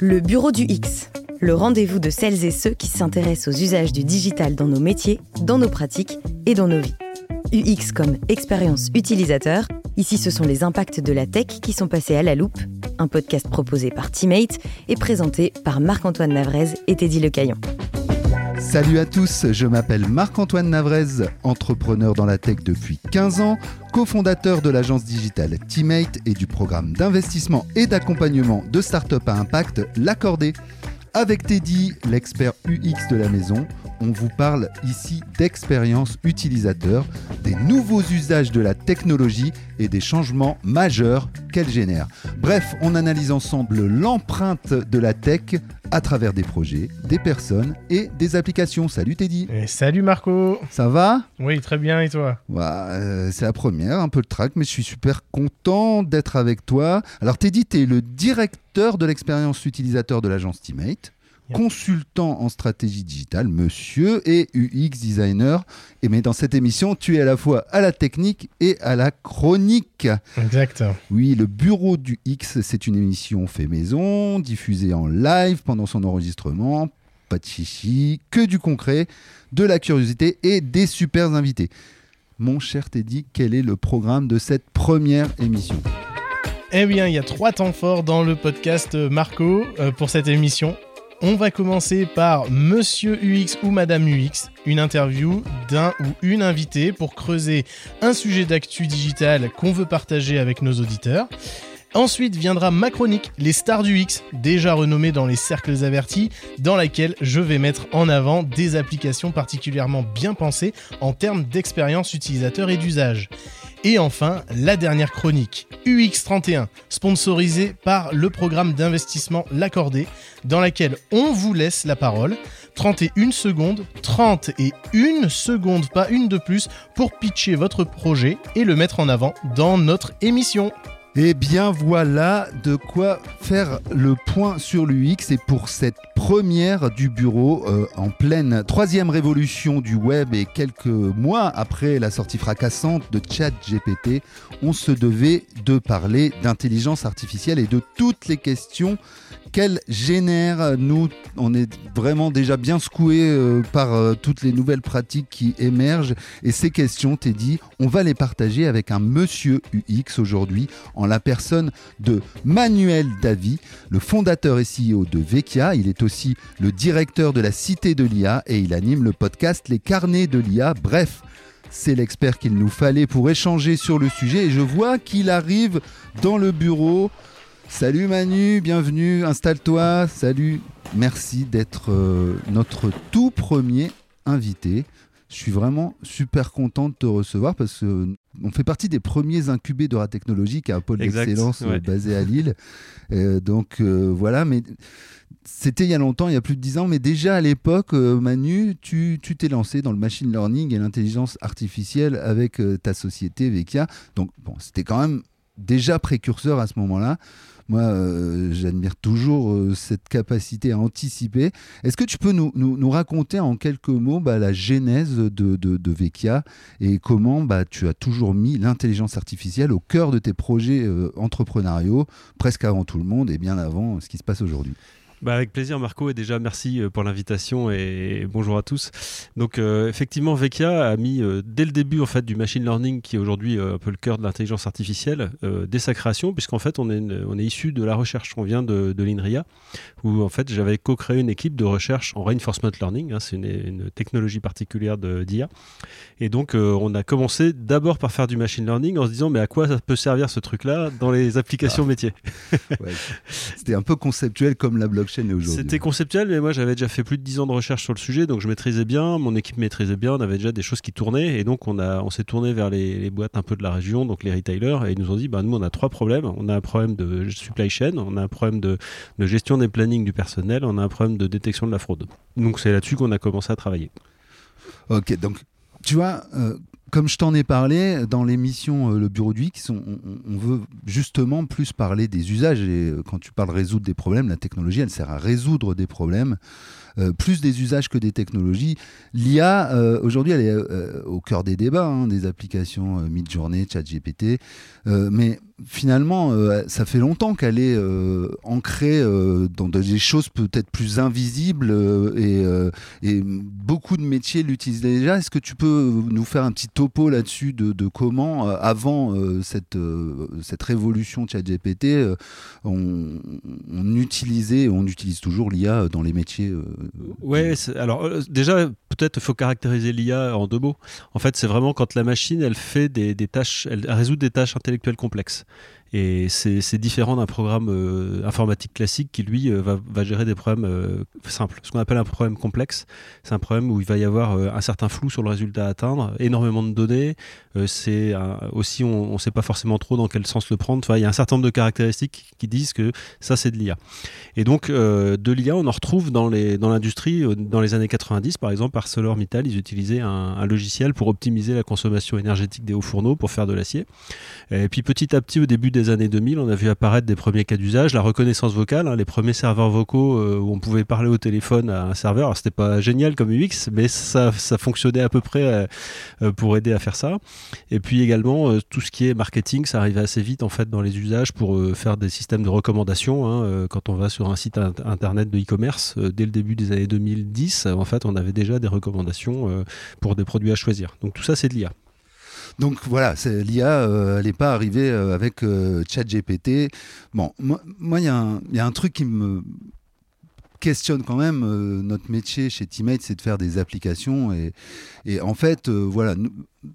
Le Bureau du X, le rendez-vous de celles et ceux qui s'intéressent aux usages du digital dans nos métiers, dans nos pratiques et dans nos vies. UX comme expérience utilisateur, ici ce sont les impacts de la tech qui sont passés à la loupe, un podcast proposé par Teammate et présenté par Marc-Antoine Navrez et Teddy Lecaillon. Salut à tous, je m'appelle Marc-Antoine Navrez, entrepreneur dans la tech depuis 15 ans, cofondateur de l'agence digitale Teammate et du programme d'investissement et d'accompagnement de start-up à impact L'Accordé. Avec Teddy, l'expert UX de la maison, on vous parle ici d'expérience utilisateur, des nouveaux usages de la technologie et des changements majeurs qu'elle génère. Bref, on analyse ensemble l'empreinte de la tech à travers des projets, des personnes et des applications. Salut Teddy. Et salut Marco. Ça va? Oui, très bien et toi? Bah, euh, C'est la première, un peu le track, mais je suis super content d'être avec toi. Alors Teddy, tu es le directeur de l'expérience utilisateur de l'agence Teammate consultant en stratégie digitale, monsieur, et UX designer. Et mais dans cette émission, tu es à la fois à la technique et à la chronique. Exact. Oui, le Bureau du X, c'est une émission fait maison, diffusée en live pendant son enregistrement. Pas de chichi, que du concret, de la curiosité et des super invités. Mon cher Teddy, quel est le programme de cette première émission? Eh bien, il y a trois temps forts dans le podcast Marco euh, pour cette émission. On va commencer par Monsieur UX ou Madame UX, une interview d'un ou une invitée pour creuser un sujet d'actu digital qu'on veut partager avec nos auditeurs. Ensuite viendra ma chronique, les stars du X, déjà renommées dans les cercles avertis, dans laquelle je vais mettre en avant des applications particulièrement bien pensées en termes d'expérience utilisateur et d'usage. Et enfin, la dernière chronique, UX31, sponsorisée par le programme d'investissement L'Accordé, dans laquelle on vous laisse la parole. 31 secondes, 30 et pas une de plus, pour pitcher votre projet et le mettre en avant dans notre émission. Eh bien voilà de quoi faire le point sur l'UX et pour cette première du bureau euh, en pleine troisième révolution du web et quelques mois après la sortie fracassante de ChatGPT, on se devait de parler d'intelligence artificielle et de toutes les questions qu'elle génère. Nous, on est vraiment déjà bien secoué euh, par euh, toutes les nouvelles pratiques qui émergent. Et ces questions, Teddy, on va les partager avec un monsieur UX aujourd'hui, la personne de Manuel Davy, le fondateur et CEO de Vecchia. Il est aussi le directeur de la Cité de l'IA et il anime le podcast Les Carnets de l'IA. Bref, c'est l'expert qu'il nous fallait pour échanger sur le sujet et je vois qu'il arrive dans le bureau. Salut Manu, bienvenue, installe-toi, salut. Merci d'être euh, notre tout premier invité. Je suis vraiment super content de te recevoir parce qu'on fait partie des premiers incubés de la technologie à un pôle d'excellence euh, basé à Lille. Euh, donc voilà, mais c'était il y a longtemps, il y a plus de dix ans, mais déjà à l'époque, Manu, tu t'es lancé dans le machine learning et l'intelligence artificielle avec ta société Vecchia. Donc bon, c'était quand même déjà précurseur à ce moment-là. Moi, euh, j'admire toujours euh, cette capacité à anticiper. Est-ce que tu peux nous, raconter en quelques mots bah, la genèse de, de, Vecchia et comment bah, tu as toujours mis l'intelligence artificielle au cœur de tes projets euh, entrepreneuriaux, presque avant tout le monde et bien avant ce qui se passe aujourd'hui? Bah avec plaisir Marco et déjà merci euh, pour l'invitation et bonjour à tous. Donc euh, effectivement Vecchia a mis euh, dès le début en fait du machine learning qui est aujourd'hui un peu le cœur de l'intelligence artificielle dès sa création puisqu'en fait on est, on est issu de la recherche, on vient de, de l'INRIA où en fait j'avais co-créé une équipe de recherche en reinforcement learning, hein, c'est une, une, technologie particulière d'IA et donc on a commencé d'abord par faire du machine learning en se disant mais à quoi ça peut servir ce truc là dans les applications ah. métiers? C'était un peu conceptuel comme la blockchain c'était conceptuel, mais moi j'avais déjà fait plus de 10 ans de recherche sur le sujet, donc je maîtrisais bien, mon équipe maîtrisait bien, on avait déjà des choses qui tournaient, et donc on, a, on s'est tourné vers les, boîtes un peu de la région, donc les retailers, et ils nous ont dit, bah, nous on a trois problèmes. On a un problème de supply chain, on a un problème de, gestion des plannings du personnel, on a un problème de détection de la fraude. Donc c'est là-dessus qu'on a commencé à travailler. Ok, donc tu vois, euh, comme je t'en ai parlé dans l'émission euh, Le Bureau du X, on, on, veut justement plus parler des usages. Et euh, quand tu parles résoudre des problèmes, la technologie, elle sert à résoudre des problèmes. Euh, plus des usages que des technologies. L'IA, aujourd'hui, elle est au cœur des débats, hein, des applications Midjourney, ChatGPT. mais finalement, euh, ça fait longtemps qu'elle est euh, ancrée euh, dans des choses peut-être plus invisibles et, beaucoup de métiers l'utilisent déjà. Est-ce que tu peux nous faire un petit topo là-dessus de, comment, avant cette, cette révolution ChatGPT, on, on utilisait, on utilise toujours l'IA dans les métiers Ouais, alors déjà, peut-être faut caractériser l'IA en deux mots. En fait, c'est vraiment quand la machine, elle fait des, tâches, elle résout des tâches intellectuelles complexes. Et c'est différent d'un programme euh, informatique classique qui, lui, euh, va, gérer des problèmes euh, simples. Ce qu'on appelle un problème complexe, c'est un problème où il va y avoir un certain flou sur le résultat à atteindre, énormément de données. c'est aussi, on ne sait pas forcément trop dans quel sens le prendre. Il y a un certain nombre de caractéristiques qui disent que ça, c'est de l'IA. Et donc, de l'IA, on en retrouve dans l'industrie. Dans, dans, les années 90, par exemple, ArcelorMittal, ils utilisaient un, un logiciel pour optimiser la consommation énergétique des hauts fourneaux pour faire de l'acier. Et puis, petit à petit, au début des années 2000, on a vu apparaître des premiers cas d'usage, la reconnaissance vocale, hein, les premiers serveurs vocaux euh, où on pouvait parler au téléphone à un serveur. Alors, c'était pas génial comme UX, mais ça, ça fonctionnait à peu près euh, euh, pour aider à faire ça. Et puis également, tout ce qui est marketing, ça arrivait assez vite en fait dans les usages pour faire des systèmes de recommandation. Hein, quand on va sur un site internet de e-commerce, dès le début des années 2010, en fait, on avait déjà des recommandations pour des produits à choisir. Donc tout ça, c'est de l'IA. Donc voilà, l'IA, euh, elle n'est pas arrivée euh, avec euh, ChatGPT. Bon, moi, il y, y, a un truc qui me questionne quand même notre métier chez Teammate, c'est de faire des applications. Et, et en fait, voilà,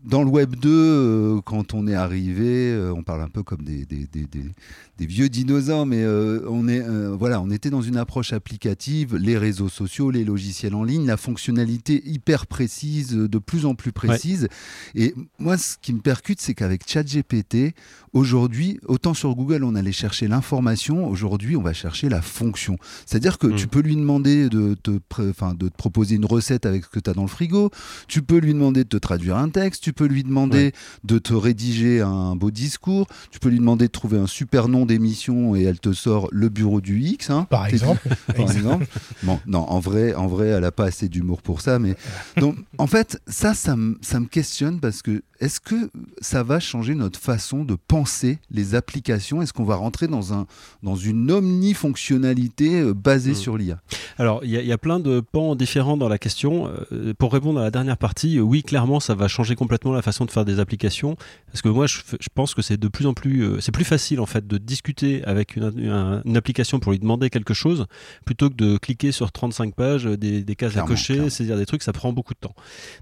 dans le Web 2, euh, quand on est arrivé, euh, on parle un peu comme des, des, des, des vieux dinosaures, mais euh, on, est, voilà, on était dans une approche applicative, les réseaux sociaux, les logiciels en ligne, la fonctionnalité hyper précise, de plus en plus précise. Et moi, ce qui me percute, c'est qu'avec ChatGPT, aujourd'hui, autant sur Google, on allait chercher l'information, aujourd'hui, on va chercher la fonction. C'est-à-dire que tu hmm. Peux lui demander de te, de te proposer une recette avec ce que tu as dans le frigo, tu peux lui demander de te traduire un texte, tu peux lui demander de te rédiger un beau discours, tu peux lui demander de trouver un super nom d'émission et elle te sort le bureau du X. Hein. Par exemple. Par exemple. Bon, non, en vrai, en vrai, elle n'a pas assez d'humour pour ça, mais donc en fait, ça, ça, ça me questionne parce que est-ce que ça va changer notre façon de penser les applications? Est-ce qu'on va rentrer dans, un, dans une omnifonctionnalité euh, basée hmm. sur l'IA Alors, il y, a plein de pans différents dans la question. Euh, pour répondre à la dernière partie, euh, oui, clairement, ça va changer complètement la façon de faire des applications. Parce que moi, je, pense que c'est de plus en plus, c'est plus facile en fait de discuter avec une, application pour lui demander quelque chose plutôt que de cliquer sur 35 pages, des, cases à cocher, saisir des trucs, ça prend beaucoup de temps.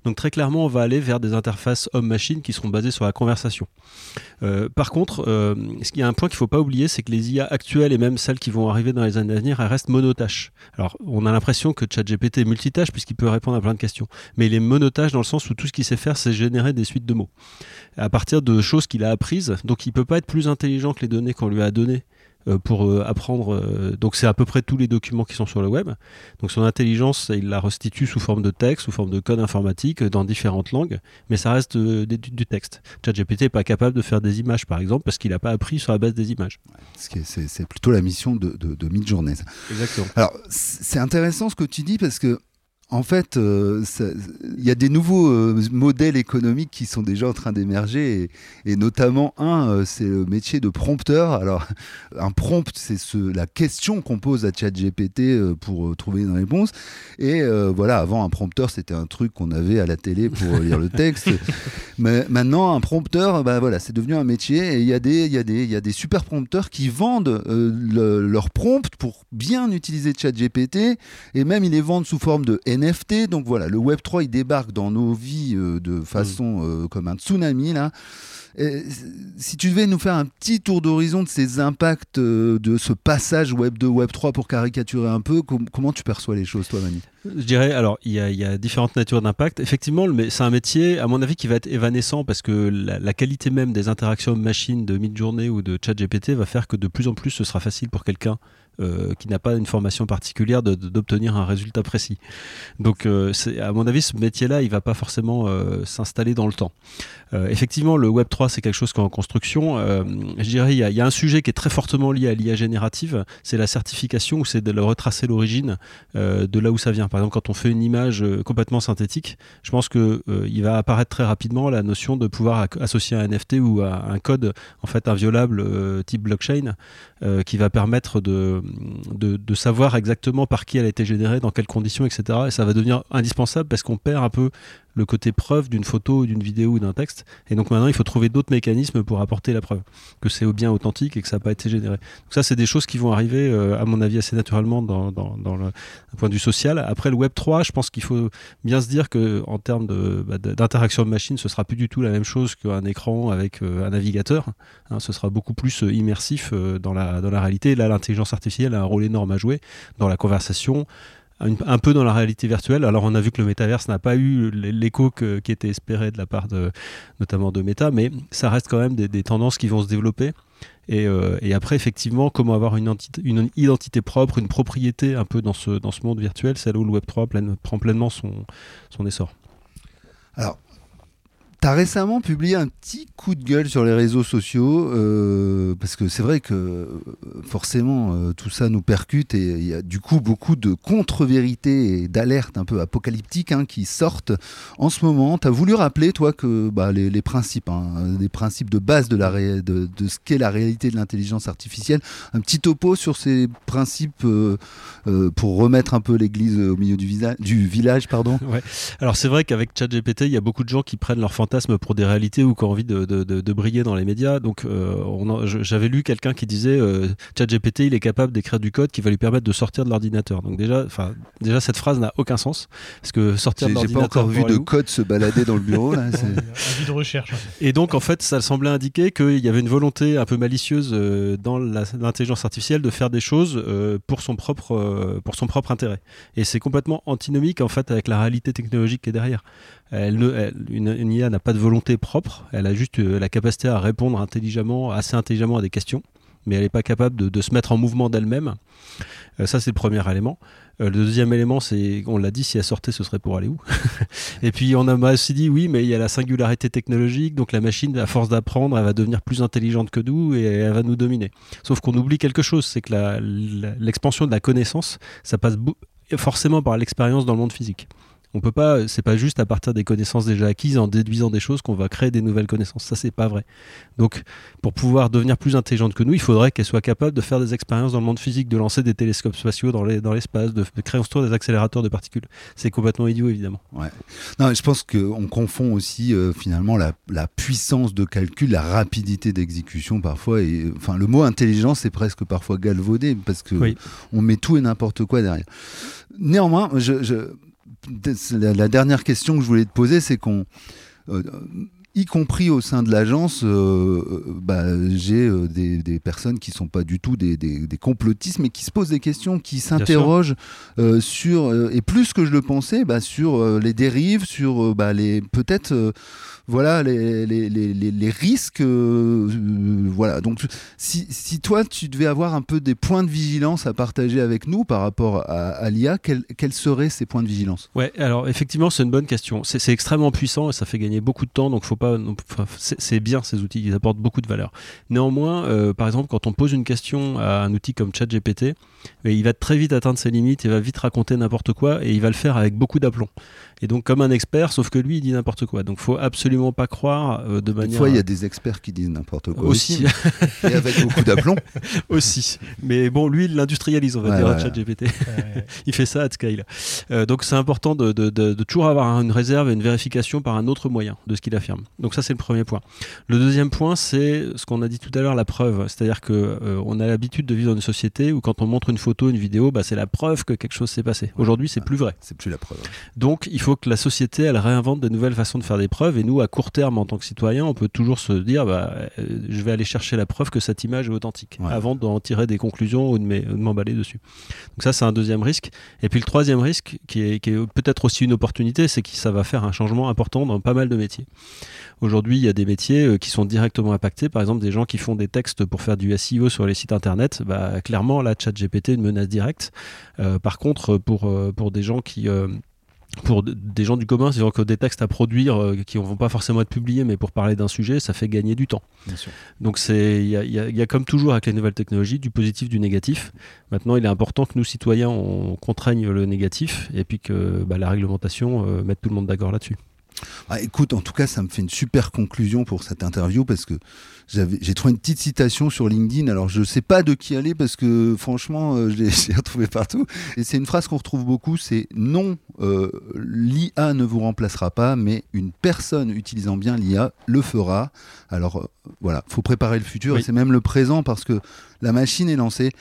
Donc très clairement, on va aller vers des interfaces homme-machine qui seront basées sur la conversation. Euh, par contre, euh, il y a un point qu'il ne faut pas oublier, c'est que les IA actuelles et même celles qui vont arriver dans les années à venir, elles restent Alors, on a l'impression que ChatGPT est multitâche puisqu'il peut répondre à plein de questions, mais il est monotâche dans le sens où tout ce qu'il sait faire, c'est générer des suites de mots. À partir de choses qu'il a apprises. Donc, il peut pas être plus intelligent que les données qu'on lui a données pour euh, apprendre. Euh, donc c'est à peu près tous les documents qui sont sur le web. Donc son intelligence, il la restitue sous forme de texte, sous forme de code informatique dans différentes langues, mais ça reste du texte. ChatGPT n'est pas capable de faire des images, par exemple, parce qu'il n'a pas appris sur la base des images. C'est plutôt la mission de, de, de Midjourney. Exactement. Alors c'est intéressant ce que tu dis parce que en fait, euh, il y a des nouveaux euh, modèles économiques qui sont déjà en train d'émerger, et, notamment un, euh, c'est le métier de prompteur. Alors, un prompt, c'est ce, la question qu'on pose à ChatGPT pour trouver une réponse. Et voilà, avant, un prompteur, c'était un truc qu'on avait à la télé pour lire le texte. Mais maintenant, un prompteur, bah, voilà, c'est devenu un métier, et il y, a des, y, a des, y a des super prompteurs qui vendent leur prompt pour bien utiliser ChatGPT, et même ils les vendent sous forme de NFT. Donc voilà, le Web 3 il débarque dans nos vies euh, de façon mm. euh, comme un tsunami là. si tu devais nous faire un petit tour d'horizon de ces impacts euh, de ce passage Web 2, Web 3 pour caricaturer un peu, comment tu perçois les choses, toi, Mani Je dirais, alors, il y, a différentes natures d'impact. Effectivement, c'est un métier, à mon avis, qui va être évanescent parce que la, qualité même des interactions machines de Midjourney ou de ChatGPT va faire que de plus en plus ce sera facile pour quelqu'un qui n'a pas une formation particulière d'obtenir un résultat précis. Donc, à mon avis, ce métier-là, il va pas forcément s'installer dans le temps. effectivement, le Web 3, c'est quelque chose qui est construction. je dirais, il y, a un sujet qui est très fortement lié à l'IA générative, c'est la certification ou c'est de retracer l'origine de là où ça vient. Par exemple, quand on fait une image complètement synthétique, je pense que il va apparaître très rapidement la notion de pouvoir associer un NFT ou un code en fait inviolable euh, type blockchain euh, qui va permettre de, de, savoir exactement par qui elle a été générée, dans quelles conditions, etc. Et ça va devenir indispensable parce qu'on perd un peu le côté preuve d'une photo, d'une vidéo ou d'un texte. Et donc maintenant, il faut trouver d'autres mécanismes pour apporter la preuve que c'est bien authentique et que ça n'a pas été généré. Donc ça, c'est des choses qui vont arriver, euh, à mon avis, assez naturellement dans, dans, le point de vue social. Après le Web 3, je pense qu'il faut bien se dire que en termes bah, d'interaction de, machine, ce sera plus du tout la même chose qu'un écran avec euh, un navigateur. Hein. ce sera beaucoup plus euh, immersif dans, la, dans la réalité. Là, l'intelligence artificielle a un rôle énorme à jouer dans la conversation un peu dans la réalité virtuelle. Alors on a vu que le métaverse n'a pas eu l'écho qui était espéré de la part notamment de Meta, mais ça reste quand même des, tendances qui vont se développer. Euh, et, après, effectivement, comment avoir une, identité propre, une propriété un peu dans ce, dans ce monde virtuel, c'est là où le Web3 prend pleinement son, son essor. Alors, Récemment publié un petit coup de gueule sur les réseaux sociaux, euh, parce que c'est vrai que euh, forcément euh, tout ça nous percute et il y a du coup beaucoup de contre-vérités et d'alertes un peu apocalyptiques hein, qui sortent en ce moment. T'as voulu rappeler, toi, que bah, les, principes, hein, les principes de base de, la de, ce qu'est la réalité de l'intelligence artificielle, un petit topo sur ces principes pour remettre un peu l'église au milieu du, du village. Pardon? Alors c'est vrai qu'avec ChatGPT, il y a beaucoup de gens qui prennent leur fantasme pour des réalités ou qui ont envie de, de, briller dans les médias. Donc, euh, j'avais lu quelqu'un qui disait euh, ChatGPT, il est capable d'écrire du code qui va lui permettre de sortir de l'ordinateur. Donc déjà, enfin, déjà cette phrase n'a aucun sens parce que sortir de l'ordinateur. J'ai pas encore vu de code se balader dans le bureau là. de recherche. Et donc en fait, ça semblait indiquer qu'il y avait une volonté un peu malicieuse euh, dans l'intelligence artificielle de faire des choses pour son propre pour son propre intérêt. Et c'est complètement antinomique en fait avec la réalité technologique qui est derrière. Elle ne, une, IA n'a pas de volonté propre, elle a juste euh, la capacité à répondre intelligemment, assez intelligemment à des questions, mais elle n'est pas capable de, se mettre en mouvement d'elle-même. Euh, ça, c'est le premier élément. Euh, le deuxième élément, c'est, on l'a dit, si elle sortait, ce serait pour aller où? Et puis, on a aussi dit, oui, mais il y a la singularité technologique, donc la machine, à force d'apprendre, elle va devenir plus intelligente que nous et elle va nous dominer. Sauf qu'on oublie quelque chose, c'est que l'expansion de la connaissance, ça passe forcément par l'expérience dans le monde physique. On peut pas, c'est pas juste à partir des connaissances déjà acquises en déduisant des choses qu'on va créer des nouvelles connaissances. Ça, c'est pas vrai. Donc, pour pouvoir devenir plus intelligente que nous, il faudrait qu'elle soit capable de faire des expériences dans le monde physique, de lancer des télescopes spatiaux dans l'espace, dans de, créer autour des accélérateurs de particules. C'est complètement idiot, évidemment. Ouais. Non, je pense qu'on confond aussi euh, finalement la, puissance de calcul, la rapidité d'exécution parfois. Et, enfin, le mot intelligence est presque parfois galvaudé parce que on met tout et n'importe quoi derrière. Néanmoins, je la, dernière question que je voulais te poser, c'est qu'on euh, y compris au sein de l'agence, euh, euh, bah, j'ai des, personnes qui sont pas du tout des, complotistes, mais qui se posent des questions, qui s'interrogent sur, et plus que je le pensais, bah, sur les dérives, sur bah, les peut-être voilà les, les, les, les risques. Euh, voilà. Donc, si, si, toi, tu devais avoir un peu des points de vigilance à partager avec nous par rapport à, l'IA, quels, seraient ces points de vigilance? Ouais, alors effectivement, c'est une bonne question. C'est extrêmement puissant et ça fait gagner beaucoup de temps. Donc, faut pas. C'est bien ces outils, ils apportent beaucoup de valeur. Néanmoins, euh, par exemple, quand on pose une question à un outil comme ChatGPT, il va très vite atteindre ses limites, il va vite raconter n'importe quoi et il va le faire avec beaucoup d'aplomb. Et donc comme un expert, sauf que lui, il dit n'importe quoi. Donc faut absolument pas croire euh, de manière. Des fois, il y a des experts qui disent n'importe quoi aussi, et avec beaucoup d'aplomb. aussi. Mais bon, lui, il l'industrialise, on va dire, ChatGPT. il fait ça à scale. Euh, donc c'est important de, de, de, toujours avoir une réserve et une vérification par un autre moyen de ce qu'il affirme. Donc ça, c'est le premier point. Le deuxième point, c'est ce qu'on a dit tout à l'heure, la preuve. C'est-à-dire que euh, on a l'habitude de vivre dans une société où quand on montre une photo, une vidéo, bah, c'est la preuve que quelque chose s'est passé. Aujourd'hui, c'est plus vrai. C'est plus la preuve. Donc il faut faut que la société elle réinvente de nouvelles façons de faire des preuves et nous à court terme en tant que citoyen on peut toujours se dire bah, euh, je vais aller chercher la preuve que cette image est authentique avant d'en tirer des conclusions ou de m'emballer dessus donc ça c'est un deuxième risque et puis le troisième risque qui est, peut-être aussi une opportunité c'est que ça va faire un changement important dans pas mal de métiers Aujourd'hui, il y a des métiers qui sont directement impactés. Par exemple, des gens qui font des textes pour faire du SEO sur les sites internet. Bah, clairement, la chat GPT est une menace directe. par contre, pour, pour des gens qui pour des gens du commun, c'est-à-dire que des textes à produire euh, qui ne vont pas forcément être publiés, mais pour parler d'un sujet, ça fait gagner du temps. Donc il y, y a, comme toujours avec les nouvelles technologies du positif, du négatif. Maintenant, il est important que nous citoyens on contraignent le négatif et puis que bah, la réglementation euh, mette tout le monde d'accord là-dessus. Ah, écoute, en tout cas, ça me fait une super conclusion pour cette interview parce que j'ai trouvé une petite citation sur LinkedIn. Alors, je ne sais pas de qui aller parce que franchement, euh, je l'ai retrouvé partout. Et c'est une phrase qu'on retrouve beaucoup c'est non, euh, l'IA ne vous remplacera pas, mais une personne utilisant bien l'IA le fera. Alors, euh, voilà, faut préparer le futur et c'est même le présent parce que la machine est lancée.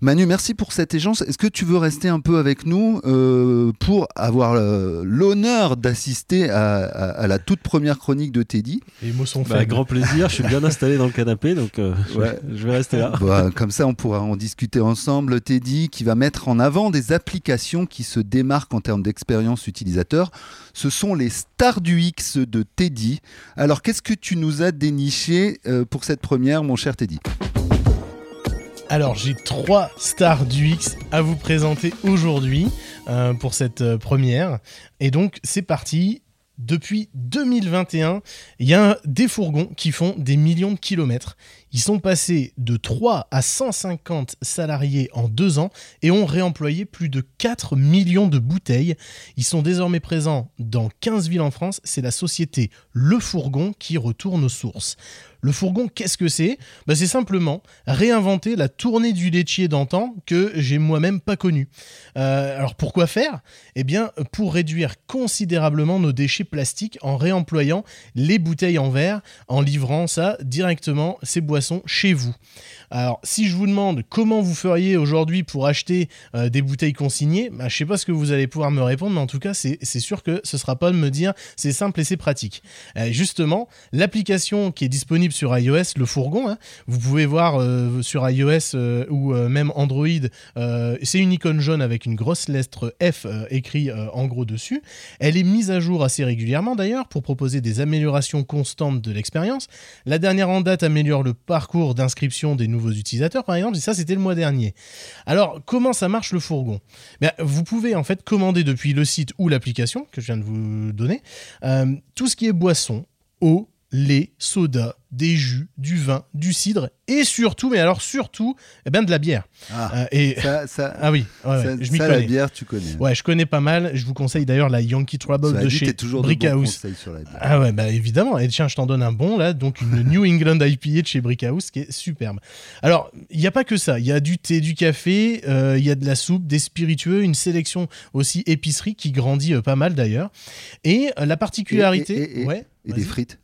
Manu, merci pour cette échange. Est-ce que tu veux rester un peu avec nous euh, pour avoir euh, l'honneur d'assister à, la toute première chronique de Teddy? Les mots sont bah, faits. grand plaisir, je suis bien installé dans le canapé, donc euh, je, vais rester là. Bah, comme ça, on pourra en discuter ensemble. Teddy qui va mettre en avant des applications qui se démarquent en termes d'expérience utilisateur. Ce sont les stars du X de Teddy. Alors, qu'est-ce que tu nous as déniché pour cette première, mon cher Teddy? Alors j'ai trois stars du X à vous présenter aujourd'hui euh, pour cette euh, première. Et donc c'est parti. Depuis 2021, il y a des fourgons qui font des millions de kilomètres. Ils sont passés de 3 à 150 salariés en deux ans et ont réemployé plus de 4 millions de bouteilles. Ils sont désormais présents dans 15 villes en France. C'est la société Le Fourgon qui retourne aux sources. Le fourgon, qu'est-ce que c'est? Bah, C'est simplement réinventer la tournée du laitier d'antan que j'ai moi-même pas connue. Euh, alors pourquoi faire? Eh bien pour réduire considérablement nos déchets plastiques en réemployant les bouteilles en verre, en livrant ça directement, ces chez vous. Alors, si je vous demande comment vous feriez aujourd'hui pour acheter euh, des bouteilles consignées, bah, je sais pas ce que vous allez pouvoir me répondre, mais en tout cas, c'est sûr que ce sera pas de me dire c'est simple et c'est pratique. Euh, justement, l'application qui est disponible sur iOS, le fourgon, hein, vous pouvez voir euh, sur iOS ou même Android, c'est une icône jaune avec une grosse lettre F écrit en gros dessus. Elle est mise à jour assez régulièrement d'ailleurs pour proposer des améliorations constantes de l'expérience. La dernière en date améliore le parcours d'inscription des nouveaux nouveaux utilisateurs, par exemple, et ça, c'était le mois dernier. Alors, comment ça marche le fourgon? Bien, Vous pouvez en fait commander depuis le site ou l'application que je viens de vous donner euh, tout ce qui est boisson, eau, lait, soda, des jus, du vin, du cidre et surtout, mais alors surtout, eh ben de la bière. Ah, euh, et... ça, ah oui, je m'y connais. la bière, tu connais. Ouais, je connais pas mal. Je vous conseille d'ailleurs la Yankee Trouble de chez Brickhouse. Ah ouais, bah évidemment. Et tiens, je t'en donne un bon là, donc une New England IPA de chez Brickhouse qui est superbe. Alors, il n'y a pas que ça. Il y a du thé, du café, euh, il y a de la soupe, des spiritueux, une sélection aussi épicerie qui grandit euh, pas mal d'ailleurs. Et la particularité, ouais, et des frites.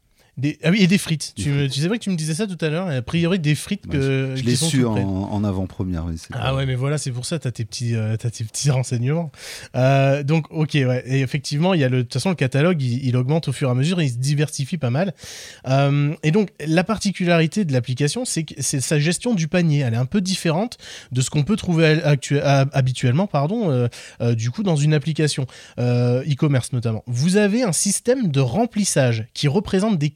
Ah oui, et des frites. tu, c'est vrai que tu me disais ça tout à l'heure. A priori, des frites que. Je, l'ai su en, avant-première. ah ouais, mais voilà, c'est pour ça, tu as tes petits, euh, tes petits renseignements. Euh, donc, ok, ouais. Et effectivement, il y a le, de toute façon, le catalogue, il, augmente au fur et à mesure et il se diversifie pas mal. Euh, et donc, la particularité de l'application, c'est que c'est sa gestion du panier. Elle est un peu différente de ce qu'on peut trouver habituellement, pardon, du coup, dans une application e-commerce notamment. Vous avez un système de remplissage qui représente des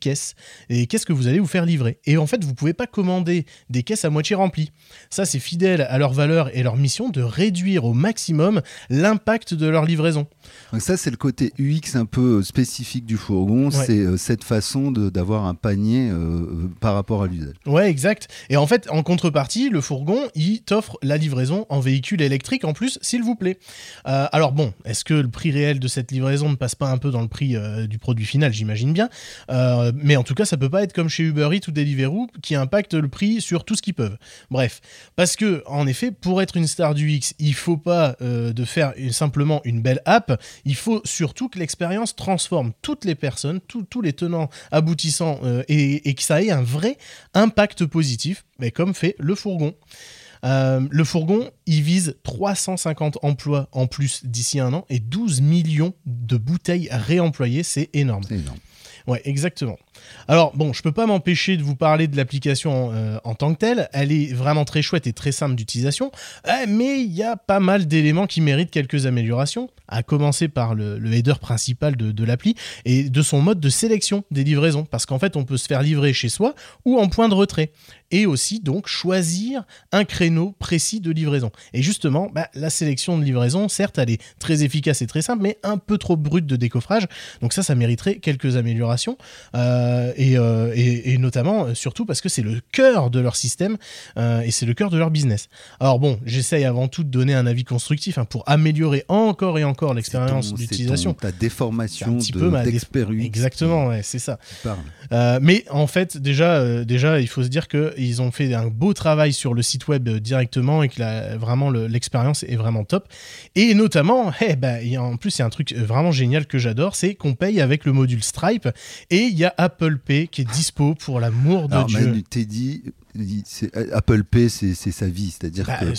et qu'est-ce que vous allez vous faire livrer. Et en fait, vous pouvez pas commander des caisses à moitié remplies. Ça, c'est fidèle à leur valeur et leur mission de réduire au maximum l'impact de leur livraison. Donc ça, c'est le côté UX un peu spécifique du fourgon, c'est euh, cette façon d'avoir un panier euh, par rapport à l'usage. Ouais, exact. Et en fait, en contrepartie, le fourgon, il t'offre la livraison en véhicule électrique en plus, s'il vous plaît. Euh, alors bon, est-ce que le prix réel de cette livraison ne passe pas un peu dans le prix du produit final? J'imagine bien mais en tout cas, ça peut pas être comme chez Uber Eats ou Deliveroo qui impacte le prix sur tout ce qu'ils peuvent. Bref, parce que en effet, pour être une star du X, il faut pas euh, de faire simplement une belle app, il faut surtout que l'expérience transforme toutes les personnes, tous les tenants aboutissants euh, et, que ça ait un vrai impact positif, mais comme fait le fourgon. Euh, le fourgon, il vise 350 emplois en plus d'ici un an et 12 millions de bouteilles réemployées. C'est énorme. C'est énorme. Ouais, exactement. Alors bon, je peux pas m'empêcher de vous parler de l'application euh, en tant que telle. Elle est vraiment très chouette et très simple d'utilisation, euh, mais il y a pas mal d'éléments qui méritent quelques améliorations. À commencer par le, header principal de, l'appli et de son mode de sélection des livraisons, parce qu'en fait, on peut se faire livrer chez soi ou en point de retrait et aussi donc choisir un créneau précis de livraison. Et justement, bah, la sélection de livraison, certes, elle est très efficace et très simple, mais un peu trop brute de décoffrage. Donc ça, ça mériterait quelques améliorations. Euh, euh, et, et, notamment, euh, surtout parce que c'est le cœur de leur système euh, et c'est le cœur de leur business. Alors bon, j'essaye avant tout de donner un avis constructif hein, pour améliorer encore et encore l'expérience d'utilisation. Ta déformation d'expert de, Exactement, ouais, c'est ça. Euh, mais en fait, déjà, déjà, il faut se dire que ils ont fait un beau travail sur le site web directement et que la, vraiment l'expérience est vraiment top. Et notamment, hey, bah, y a, en plus, il y a un truc vraiment génial que j'adore, c'est qu'on paye avec le module Stripe et il y a Apple Pay qui est dispo pour l'amour de Alors, Dieu. Manu, Apple Pay, c'est sa vie, c'est-à-dire bah, que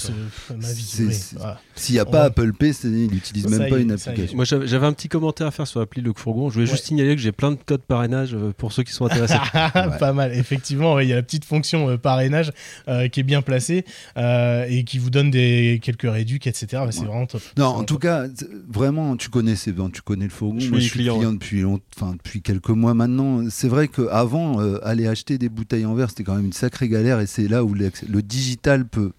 s'il n'y a pas Apple Pay, il n'utilise même y pas une application. Moi, j'avais un petit commentaire à faire sur l'appli Le Fourgon. Je voulais juste Ouais. signaler que j'ai plein de codes parrainage euh, pour ceux qui sont intéressés. Pas mal, effectivement, ouais, il y a la petite fonction euh, parrainage euh, qui est bien placée euh, et qui vous donne des quelques réducs, etc. Ouais, C'est Ouais. vraiment top. Non, en tout top. cas, vraiment, tu connais tu connais le fourgon. Je Moi, suis je suis client, client ouais. depuis, long- enfin, depuis quelques mois maintenant. C'est vrai qu'avant, euh, aller acheter des bouteilles en verre, c'était quand même une sacrée galère et c'est là où le digital peut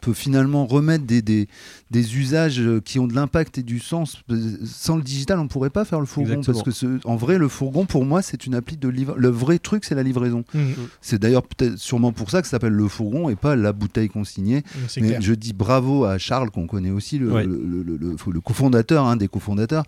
peut finalement remettre des, des, des usages euh, qui ont de l'impact et du sens. Euh, Sans le digital, on ne pourrait pas faire le fourgon. Exactement. Parce que ce- en vrai, le fourgon, pour moi, c'est une appli de livre. Le vrai truc, c'est la livraison. Mhm, C'est d'ailleurs peut-être sûrement pour ça que ça s'appelle le fourgon et pas la bouteille consignée. c'est Mais clair. je dis bravo à Charles, qu'on connaît aussi, le, Ouais. le, le- le- le- le cofondateur, un des cofondateurs,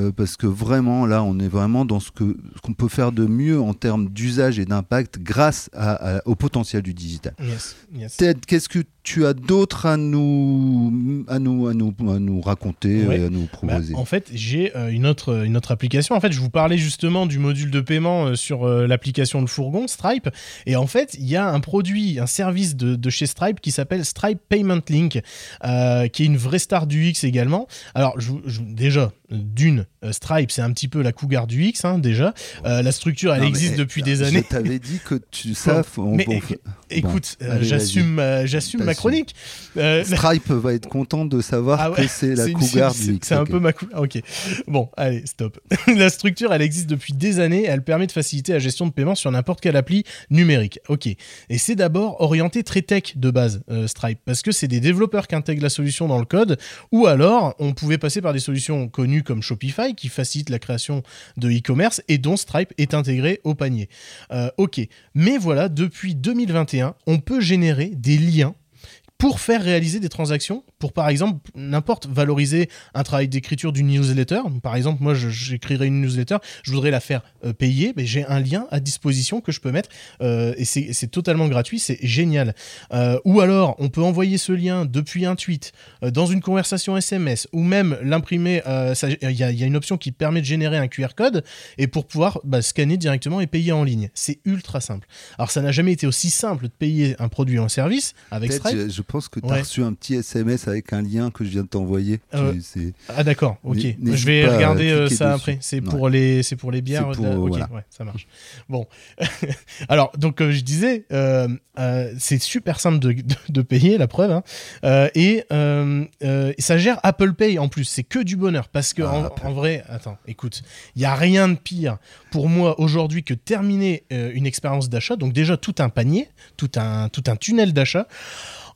euh, parce que vraiment, là, on est vraiment dans ce que- ce qu'on peut faire de mieux en termes d'usage et d'impact grâce à- à- au potentiel du digital. Yes, yes. Ted, qu'est-ce que tu as d'autre à nous, à nous, à nous, à nous raconter Ouais. et à nous Bah, proposer en fait, j'ai euh, une, autre, une autre application. En fait, je vous parlais justement du module de paiement euh, sur euh, l'application de fourgon, Stripe. Et en fait, il y a un produit, un service de, de chez Stripe qui s'appelle Stripe Payment Link, euh, qui est une vraie star du X également. Alors, je, vous- je- déjà, d'une, euh, Stripe, c'est un petit peu la cougar du X, hein, déjà. Euh, la structure, elle Non, existe depuis des années. Je t'avais dit que tu ça, Mais Écoute, euh, j'assume ma- j'assume ma T'assumes. chronique. Euh, Stripe va être content de savoir Ah ouais, que c'est la cougar du X. C'est un peu ma cou- ah, Ok. Bon, allez, stop. la structure, elle existe depuis des années. Elle permet de faciliter la gestion de paiement sur n'importe quelle appli numérique. Ok. Et c'est d'abord orienté très tech de base, euh, Stripe, parce que c'est des développeurs qui intègrent la solution dans le code, ou alors on pouvait passer par des solutions connues comme Shopify qui facilitent la création de e-commerce et dont Stripe est intégré au panier. Euh, ok. Mais voilà, depuis 2021, on peut générer des liens pour faire réaliser des transactions, pour par exemple, n'importe, valoriser un travail d'écriture d'une newsletter. Par exemple, moi, j'écrirais une newsletter, je voudrais la faire euh, payer, mais j'ai un lien à disposition que je peux mettre euh, et c'est totalement gratuit, c'est génial. Euh, ou alors, on peut envoyer ce lien depuis un tweet, dans une conversation SMS, ou même l'imprimer. Il y, a- il y a une option qui permet de générer un QR code et pour pouvoir bah, scanner directement et payer en ligne. C'est ultra simple. Alors, ça n'a jamais été aussi simple de payer un produit ou un service avec Stripe. je, je pense que tu as Ouais. reçu un petit SMS avec un lien que je viens de t'envoyer. Euh, Ah d'accord, ok. Je vais regarder euh, ça dessus. après. C'est Ouais. pour les, c'est pour les bières. Pour- ok, voilà. ouais, ça marche. Bon, alors donc comme je disais, euh, euh, c'est super simple de, de- de payer, la preuve, hein. Euh, et euh, euh, ça gère Apple Pay en plus. C'est que du bonheur parce que Ah, en, vrai, attends, écoute, il y a rien de pire pour moi aujourd'hui que terminer euh, une expérience d'achat. Donc déjà tout un panier, tout un tout un tunnel d'achat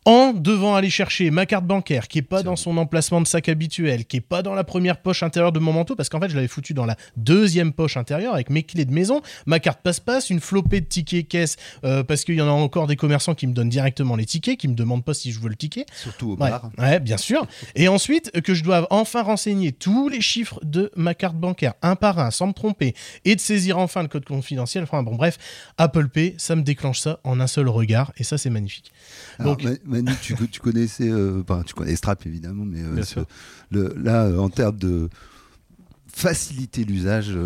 en devant aller chercher ma carte bancaire qui est pas dans son emplacement de sac habituel, qui est pas dans la première poche intérieure de mon manteau, parce qu'en fait je l'avais foutu dans la deuxième poche intérieure avec mes clés de maison, ma carte passe-passe, une flopée de tickets caisse, euh, parce qu'il y en a encore des commerçants qui me donnent directement les tickets, qui me demandent pas si je veux le ticket. Surtout au bar. ouais, bien sûr. Et ensuite, euh, que je dois enfin renseigner tous les chiffres de ma carte bancaire, un par un, sans me tromper, et de saisir enfin le code confidentiel. Enfin bon, bref, Apple Pay, ça me déclenche ça en un seul regard, et ça c'est magnifique. Alors, Donc- Manu, tu, tu connaissais, euh, tu connais Strap évidemment, mais euh, ce- le, là, euh, en termes de faciliter l'usage,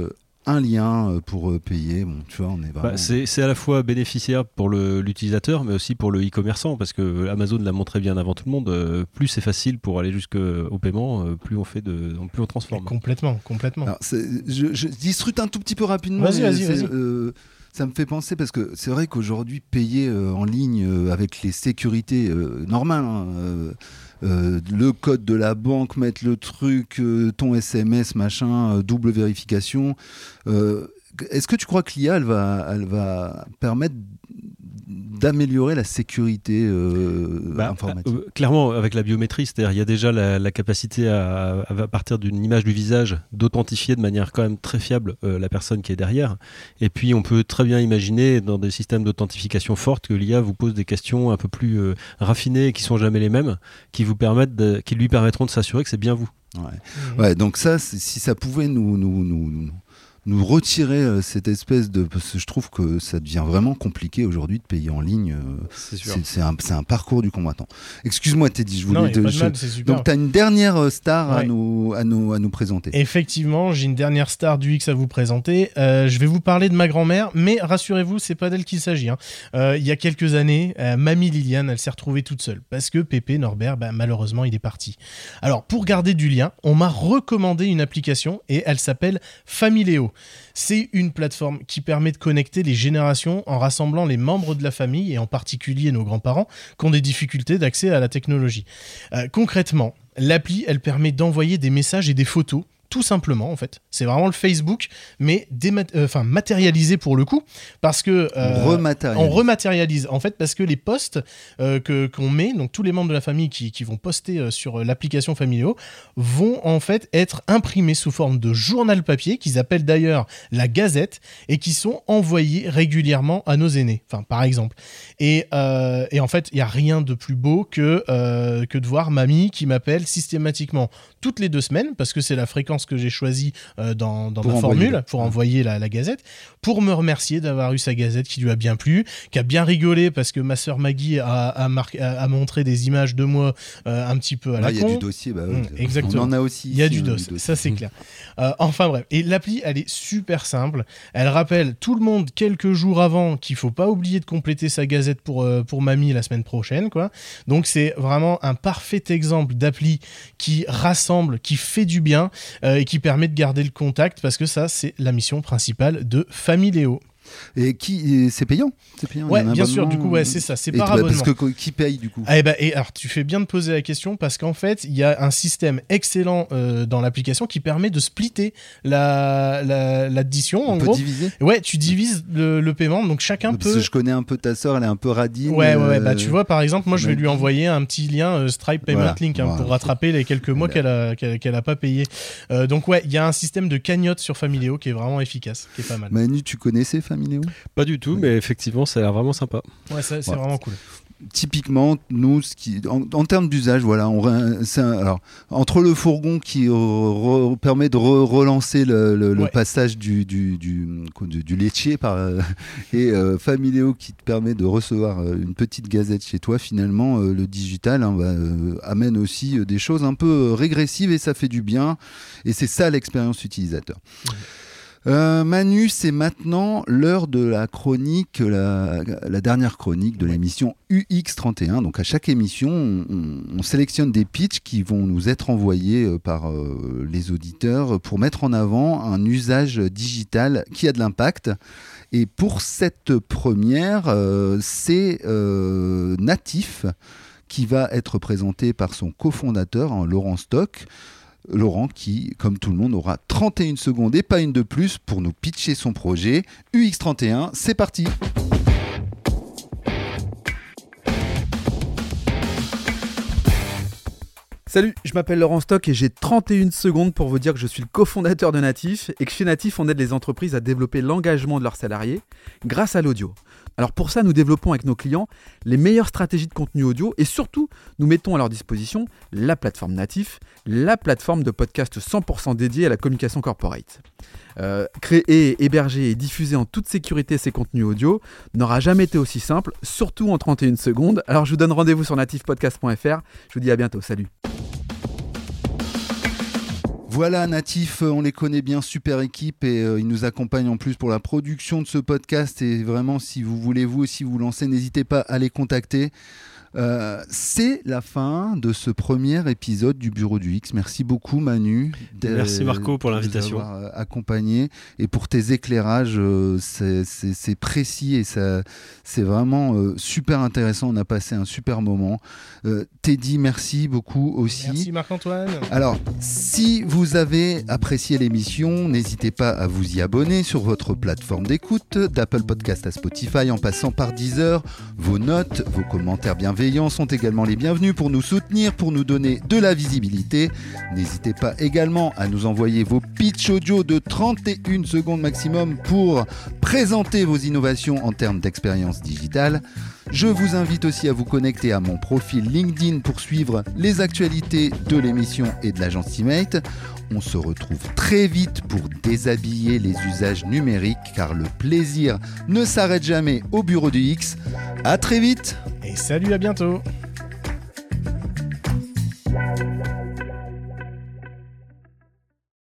un lien pour euh, payer, bon, tu vois, on est vraiment. Bah, c'est c'est à la fois bénéficiaire pour l'utilisateur, mais aussi pour le e-commerçant, parce que Amazon l'a montré bien avant tout le monde. euh, plus c'est facile pour aller jusqu'au paiement, euh, plus on fait de, plus on transforme. Complètement, complètement. Alors, je, je disrute un tout petit peu rapidement. Vas-y, vas-y, vas-y. euh, Ça me fait penser parce que c'est vrai qu'aujourd'hui, payer euh, en ligne euh, avec les sécurités euh, normales, hein, le code de la banque, mettre le truc, ton SMS, machin, double vérification. Est-ce que tu crois que l'IA, va, elle va permettre d'améliorer la sécurité euh, Bah, informatique euh, clairement, avec la biométrie, c'est-à-dire il y a déjà la, la capacité à, à, à partir d'une image du visage, d'authentifier de manière quand même très fiable euh, la personne qui est derrière. Et puis on peut très bien imaginer dans des systèmes d'authentification fortes que l'IA vous pose des questions un peu plus euh, raffinées et qui sont jamais les mêmes, qui vous permettent, de- qui lui permettront de s'assurer que c'est bien vous. Ouais. Mhm. Ouais, donc ça, si ça pouvait nous, nous, nous, nous- nous retirer euh, cette espèce de... Parce que je trouve que ça devient vraiment compliqué aujourd'hui de payer en ligne. euh, C'est un, un parcours du combattant. Excuse-moi Teddy, je voulais... Te- je-. Donc tu as une dernière euh, star à, nous, à, nous, à nous présenter. Effectivement, j'ai une dernière star du X à vous présenter. Euh, je vais vous parler de ma grand-mère, mais rassurez-vous, c'est pas d'elle qu'il s'agit. hein. Euh, il y a quelques années, euh, mamie Liliane, elle s'est retrouvée toute seule parce que Pépé Norbert, bah, malheureusement, il est parti. Alors, pour garder du lien, on m'a recommandé une application et elle s'appelle Familéo. C'est une plateforme qui permet de connecter les générations en rassemblant les membres de la famille et en particulier nos grands-parents qui ont des difficultés d'accès à la technologie. Euh, concrètement, l'appli, elle permet d'envoyer des messages et des photos. Tout simplement, en fait. C'est vraiment le Facebook, mais euh, enfin, matérialisé pour le coup, parce que euh, on rematérialise. on rematérialise en fait parce que les posts euh, que qu'on met, donc tous les membres de la famille qui, qui vont poster sur l'application Familio, vont en fait être imprimés sous forme de journal papier qu'ils appellent d'ailleurs la Gazette et qui sont envoyés régulièrement à nos aînés. Enfin, par exemple. Et, et en fait, il y a rien de plus beau que que de voir mamie qui m'appelle systématiquement toutes les deux semaines parce que c'est la fréquence que j'ai choisie euh, dans, dans ma envoyer. formule pour envoyer la, la Gazette pour me remercier d'avoir eu sa Gazette qui lui a bien plu, qui a bien rigolé parce que ma sœur Maggie a, a, marqué- a- a montré des images de moi euh, un petit peu à Ah, la Il y a du dossier, bah, ouais, Mm, exactement. on en a aussi. Il y a du hein, dos, ça c'est clair. Euh, enfin bref, et l'appli elle est super simple. Elle rappelle tout le monde quelques jours avant qu'il faut pas oublier de compléter sa gazette pour, euh, pour mamie la semaine prochaine. quoi. Donc c'est vraiment un parfait exemple d'appli qui rassemble, qui fait du bien et qui permet de garder le contact parce que ça c'est la mission principale de Familéo. Et qui et c'est payant, c'est payant. Ouais, bien sûr, du coup ouais c'est ça, c'est Et par abonnement. Parce que qui paye du coup? Ah, eh ben, et alors, tu fais bien de poser la question parce qu'en fait, il y a un système excellent euh, dans l'application qui permet de splitter la, la- l'addition. On en peut gros, diviser? Ouais, tu divises le, le paiement, donc chacun Parce peut. que je connais un peu ta sœur, elle est un peu radine. Ouais, ouais, ouais, bah euh, tu vois, par exemple, moi je vais lui envoyer un petit lien euh, Stripe Payment Voilà, Link hein, voilà. pour rattraper les quelques mois qu'elle a, qu'elle, a pas payé. Euh, donc, ouais, il y a un système de cagnotte sur Familéo qui est vraiment efficace, qui est pas mal. Manu, tu connaissais Pas du tout, mais effectivement, ça a l'air vraiment sympa. Ouais, c'est Ouais. vraiment cool. typiquement, nous, ce qui, en, en termes d'usage, voilà, on, re- c'est un- alors, entre le fourgon qui re- re- permet de re- relancer le, le- le Ouais. passage du, du, du, du, du laitier par, euh, et euh, Familéo qui te permet de recevoir euh, une petite gazette chez toi, finalement, euh, le digital hein, bah, euh, amène aussi euh, des choses un peu régressives et ça fait du bien. Et c'est ça l'expérience utilisateur. Euh, Manu, c'est maintenant l'heure de la chronique, la, la dernière chronique de l'émission UX31. Donc à chaque émission, on, on- on sélectionne des pitchs qui vont nous être envoyés euh, par euh, les auditeurs pour mettre en avant un usage digital qui a de l'impact. Et pour cette première, euh, c'est Natif qui va être présenté par son cofondateur, hein, Laurent Stock. Laurent qui, comme tout le monde, aura 31 secondes et pas une de plus pour nous pitcher son projet. UX31, c'est parti Salut, je m'appelle Laurent Stock et j'ai 31 secondes pour vous dire que je suis le cofondateur de Natif et que chez Natif, on aide les entreprises à développer l'engagement de leurs salariés grâce à l'audio. Alors pour ça, nous développons avec nos clients les meilleures stratégies de contenu audio et surtout, nous mettons à leur disposition la plateforme Natif, la plateforme de podcast 100% dédiée à la communication corporate. Euh, créer, héberger et diffuser en toute sécurité ces contenus audio n'aura jamais été aussi simple, surtout en 31 secondes. Alors je vous donne rendez-vous sur natifpodcast.fr. Je vous dis à bientôt, salut Voilà, Natif, on les connaît bien, super équipe, et euh, ils nous accompagnent en plus pour la production de ce podcast. Et vraiment, si vous voulez vous aussi vous lancer, n'hésitez pas à les contacter. Euh, c'est la fin de ce premier épisode du Bureau du X. Merci beaucoup Manu. Merci, Marco, pour de nous l'invitation. avoir, euh, accompagné et pour tes éclairages. euh, c'est- précis et ça, c'est vraiment euh, super intéressant. On a passé un super moment. Euh, Teddy, merci beaucoup aussi. Merci Marc-Antoine. Alors, si vous avez apprécié l'émission, n'hésitez pas à vous y abonner sur votre plateforme d'écoute, d'Apple Podcast à Spotify en passant par Deezer. Vos notes, vos commentaires sont également les bienvenus pour nous soutenir, pour nous donner de la visibilité. N'hésitez pas également à nous envoyer vos pitch audio de 31 secondes maximum pour présenter vos innovations en termes d'expérience digitale. Je vous invite aussi à vous connecter à mon profil LinkedIn pour suivre les actualités de l'émission et de l'agence Teammate. On se retrouve très vite pour déshabiller les usages numériques car le plaisir ne s'arrête jamais au bureau du X. À très vite Et salut à bientôt